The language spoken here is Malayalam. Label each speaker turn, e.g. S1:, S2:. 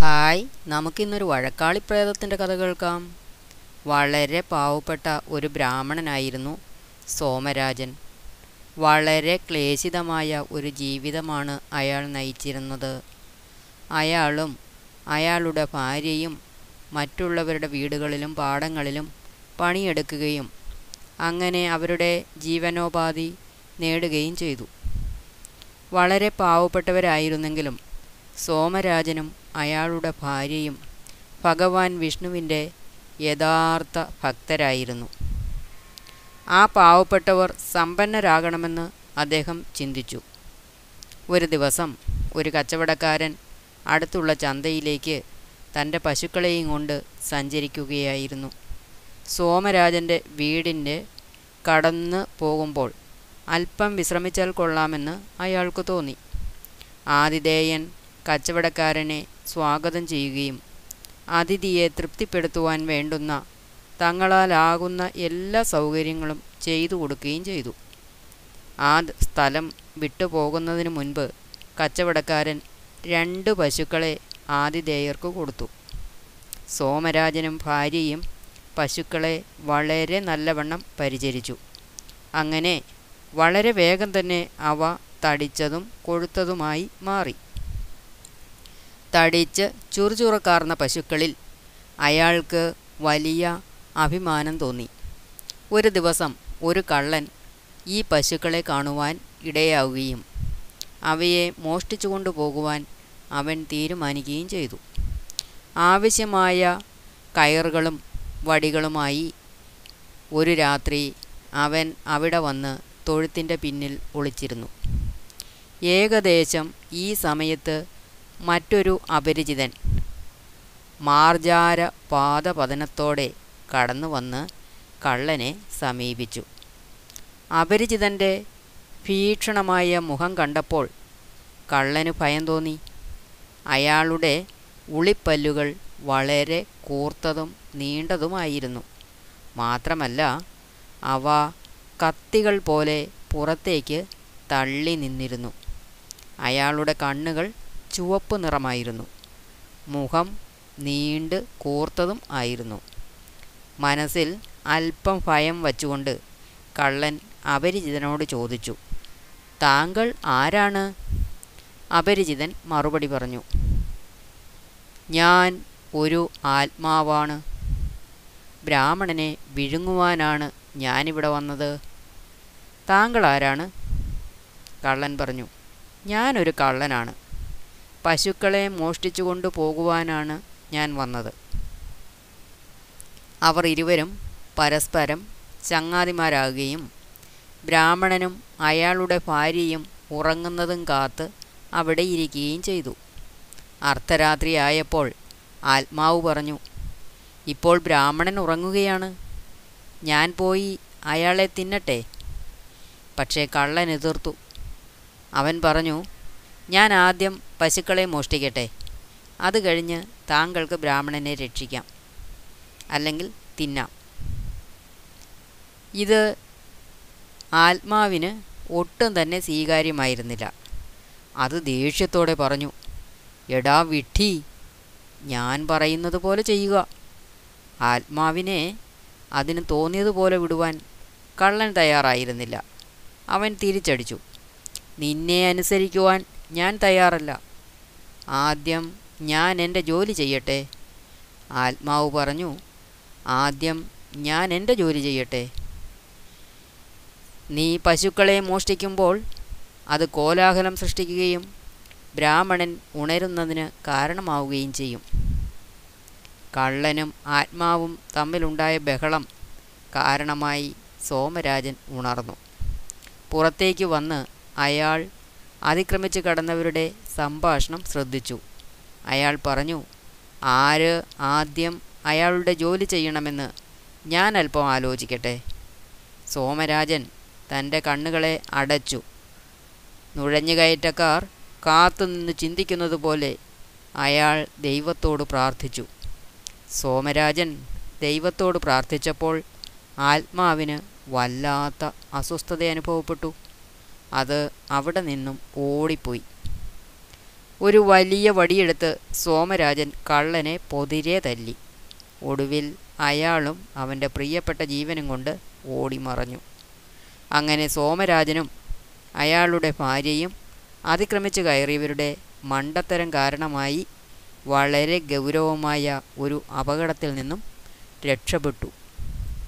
S1: ഹായ് നമുക്കിന്നൊരു വഴക്കാളി പ്രേതത്തിന്റെ കഥ കേൾക്കാം. വളരെ പാവപ്പെട്ട ഒരു ബ്രാഹ്മണനായിരുന്നു സോമരാജൻ. വളരെ ക്ലേശിതമായ ഒരു ജീവിതമാണ് അയാൾ നയിച്ചിരുന്നത്. അയാളും അയാളുടെ ഭാര്യയും മറ്റുള്ളവരുടെ വീടുകളിലും പാടങ്ങളിലും പണിയെടുക്കുകയും അങ്ങനെ അവരുടെ ജീവനോപാധി നേടുകയും ചെയ്തു. വളരെ പാവപ്പെട്ടവരായിരുന്നെങ്കിലും സോമരാജനും അയാളുടെ ഭാര്യയും ഭഗവാൻ വിഷ്ണുവിന്റെ യഥാർത്ഥ ഭക്തരായിരുന്നു. ആ പാവപ്പെട്ടവർ സമ്പന്നരാകണമെന്ന് അദ്ദേഹം ചിന്തിച്ചു. ഒരു ദിവസം ഒരു കച്ചവടക്കാരൻ അടുത്തുള്ള ചന്തയിലേക്ക് തന്റെ പശുക്കളെയും കൊണ്ട് സഞ്ചരിക്കുകയായിരുന്നു. സോമരാജന്റെ വീടിന്റെ കടന്ന് പോകുമ്പോൾ അല്പം വിശ്രമിച്ചാൽ കൊള്ളാമെന്ന് അയാൾക്ക് തോന്നി. ആതിഥേയൻ കച്ചവടക്കാരനെ സ്വാഗതം ചെയ്യുകയും അതിഥിയെ തൃപ്തിപ്പെടുത്തുവാൻ വേണ്ടുന്ന തങ്ങളാലാകുന്ന എല്ലാ സൗകര്യങ്ങളും ചെയ്തു കൊടുക്കുകയും ചെയ്തു. ആ സ്ഥലം വിട്ടുപോകുന്നതിന് മുൻപ് കച്ചവടക്കാരൻ രണ്ട് പശുക്കളെ ആതിഥേയർക്ക് കൊടുത്തു. സോമരാജനും ഭാര്യയും പശുക്കളെ വളരെ നല്ലവണ്ണം പരിചരിച്ചു. അങ്ങനെ വളരെ വേഗം തന്നെ അവ തടിച്ചതും കൊഴുത്തതുമായി മാറി. തടിച്ച് ചുറുചുറക്കാർന്ന പശുക്കളിൽ അയാൾക്ക് വലിയ അഭിമാനം തോന്നി. ഒരു ദിവസം ഒരു കള്ളൻ ഈ പശുക്കളെ കാണുവാൻ ഇടയാവുകയും അവയെ മോഷ്ടിച്ചു കൊണ്ടുപോകുവാൻ അവൻ തീരുമാനിക്കുകയും ചെയ്തു. ആവശ്യമായ കയറുകളും വടികളുമായി ഒരു രാത്രി അവൻ അവിടെ വന്ന് തൊഴുത്തിന്റെ പിന്നിൽ ഒളിച്ചിരുന്നു. ഏകദേശം ഈ സമയത്ത് മറ്റൊരു അപരിചിതൻ. മാർജാര പാദപതനത്തോടെ കടന്നു വന്ന് കള്ളനെ സമീപിച്ചു. അപരിചിതന്റെ ഭീക്ഷണമായ മുഖം കണ്ടപ്പോൾ കള്ളന് ഭയം തോന്നി. അയാളുടെ ഉളിപ്പല്ലുകൾ വളരെ കൂർത്തതും നീണ്ടതുമായിരുന്നു. മാത്രമല്ല അവ കത്തികൾ പോലെ പുറത്തേക്ക് തള്ളി നിന്നിരുന്നു അയാളുടെ കണ്ണുകൾ ചുവപ്പ് നിറമായിരുന്നു. മുഖം നീണ്ട് കൂർത്തതും ആയിരുന്നു. മനസ്സിൽ അല്പം ഭയം വച്ചുകൊണ്ട് കള്ളൻ അപരിചിതനോട് ചോദിച്ചു താങ്കൾ ആരാണ്? അപരിചിതൻ മറുപടി പറഞ്ഞു ഞാൻ ഒരു ആത്മാവാണ്. ബ്രാഹ്മണനെ വിഴുങ്ങുവാനാണ് ഞാനിവിടെ വന്നത്. താങ്കൾ ആരാണ്? കള്ളൻ പറഞ്ഞു ഞാനൊരു കള്ളനാണ്. പശുക്കളെ മോഷ്ടിച്ചു കൊണ്ടുപോകുവാനാണ് ഞാൻ വന്നത്. അവർ ഇരുവരും പരസ്പരം ചങ്ങാതിമാരാകുകയും ബ്രാഹ്മണനും അയാളുടെ ഭാര്യയും ഉറങ്ങുന്നതും കാത്ത് അവിടെ ഇരിക്കുകയും ചെയ്തു. അർദ്ധരാത്രിയായപ്പോൾ ആത്മാവ് പറഞ്ഞു ഇപ്പോൾ ബ്രാഹ്മണൻ ഉറങ്ങുകയാണ്. ഞാൻ പോയി അയാളെ തിന്നട്ടെ. പക്ഷേ കള്ളൻ എതിർത്തു. അവൻ പറഞ്ഞു ഞാൻ ആദ്യം പശുക്കളെ മോഷ്ടിക്കട്ടെ. അത് കഴിഞ്ഞ് താങ്കൾക്ക് ബ്രാഹ്മണനെ രക്ഷിക്കാം. അല്ലെങ്കിൽ തിന്നാം. ഇത് ആത്മാവിന് ഒട്ടും തന്നെ സ്വീകാര്യമായിരുന്നില്ല. അത് ദേഷ്യത്തോടെ പറഞ്ഞു എടാ വിഡ്ഢി ഞാൻ പറയുന്നത് പോലെ ചെയ്യുക. ആത്മാവിനെ അതിന് തോന്നിയതുപോലെ വിടുവാൻ കള്ളൻ തയ്യാറായിരുന്നില്ല. അവൻ തിരിച്ചടിച്ചു. നിന്നെ അനുസരിക്കുവാൻ ഞാൻ തയ്യാറല്ല. ആദ്യം ഞാൻ എന്റെ ജോലി ചെയ്യട്ടെ. ആത്മാവ് പറഞ്ഞു ആദ്യം ഞാൻ എന്റെ ജോലി ചെയ്യട്ടെ. നീ പശുക്കളെ മോഷ്ടിക്കുമ്പോൾ അത് കോലാഹലം സൃഷ്ടിക്കുകയും ബ്രാഹ്മണൻ ഉണരുന്നതിന് കാരണമാവുകയും ചെയ്യും. കള്ളനും ആത്മാവും തമ്മിലുണ്ടായ ബഹളം കാരണമായി സോമരാജൻ ഉണർന്നു. പുറത്തേക്ക് വന്ന് അയാൾ അതിക്രമിച്ച് കടന്നവരുടെ സംഭാഷണം ശ്രദ്ധിച്ചു. അയാൾ പറഞ്ഞു ആര് ആദ്യം അയാളുടെ ജോലി ചെയ്യണമെന്ന് ഞാൻ അല്പം ആലോചിക്കട്ടെ. സോമരാജൻ തന്റെ കണ്ണുകളെ അടച്ചു. നുഴഞ്ഞുകയറ്റക്കാർ കാത്തുനിന്ന് ചിന്തിക്കുന്നത് പോലെ അയാൾ ദൈവത്തോട് പ്രാർത്ഥിച്ചു. സോമരാജൻ ദൈവത്തോട് പ്രാർത്ഥിച്ചപ്പോൾ ആത്മാവിന് വല്ലാത്ത അസ്വസ്ഥത അനുഭവപ്പെട്ടു. അത് അവിടെ നിന്നും ഓടിപ്പോയി. ഒരു വലിയ വടിയെടുത്ത് സോമരാജൻ കള്ളനെ പൊതിരെ തല്ലി. ഒടുവിൽ അയാളും അവന്റെ പ്രിയപ്പെട്ട ജീവനും കൊണ്ട് ഓടിമറഞ്ഞു. അങ്ങനെ സോമരാജനും അയാളുടെ ഭാര്യയും അതിക്രമിച്ച് കയറിയവരുടെ മണ്ടത്തരം കാരണമായി വളരെ ഗൗരവമായ ഒരു അപകടത്തിൽ നിന്നും രക്ഷപ്പെട്ടു.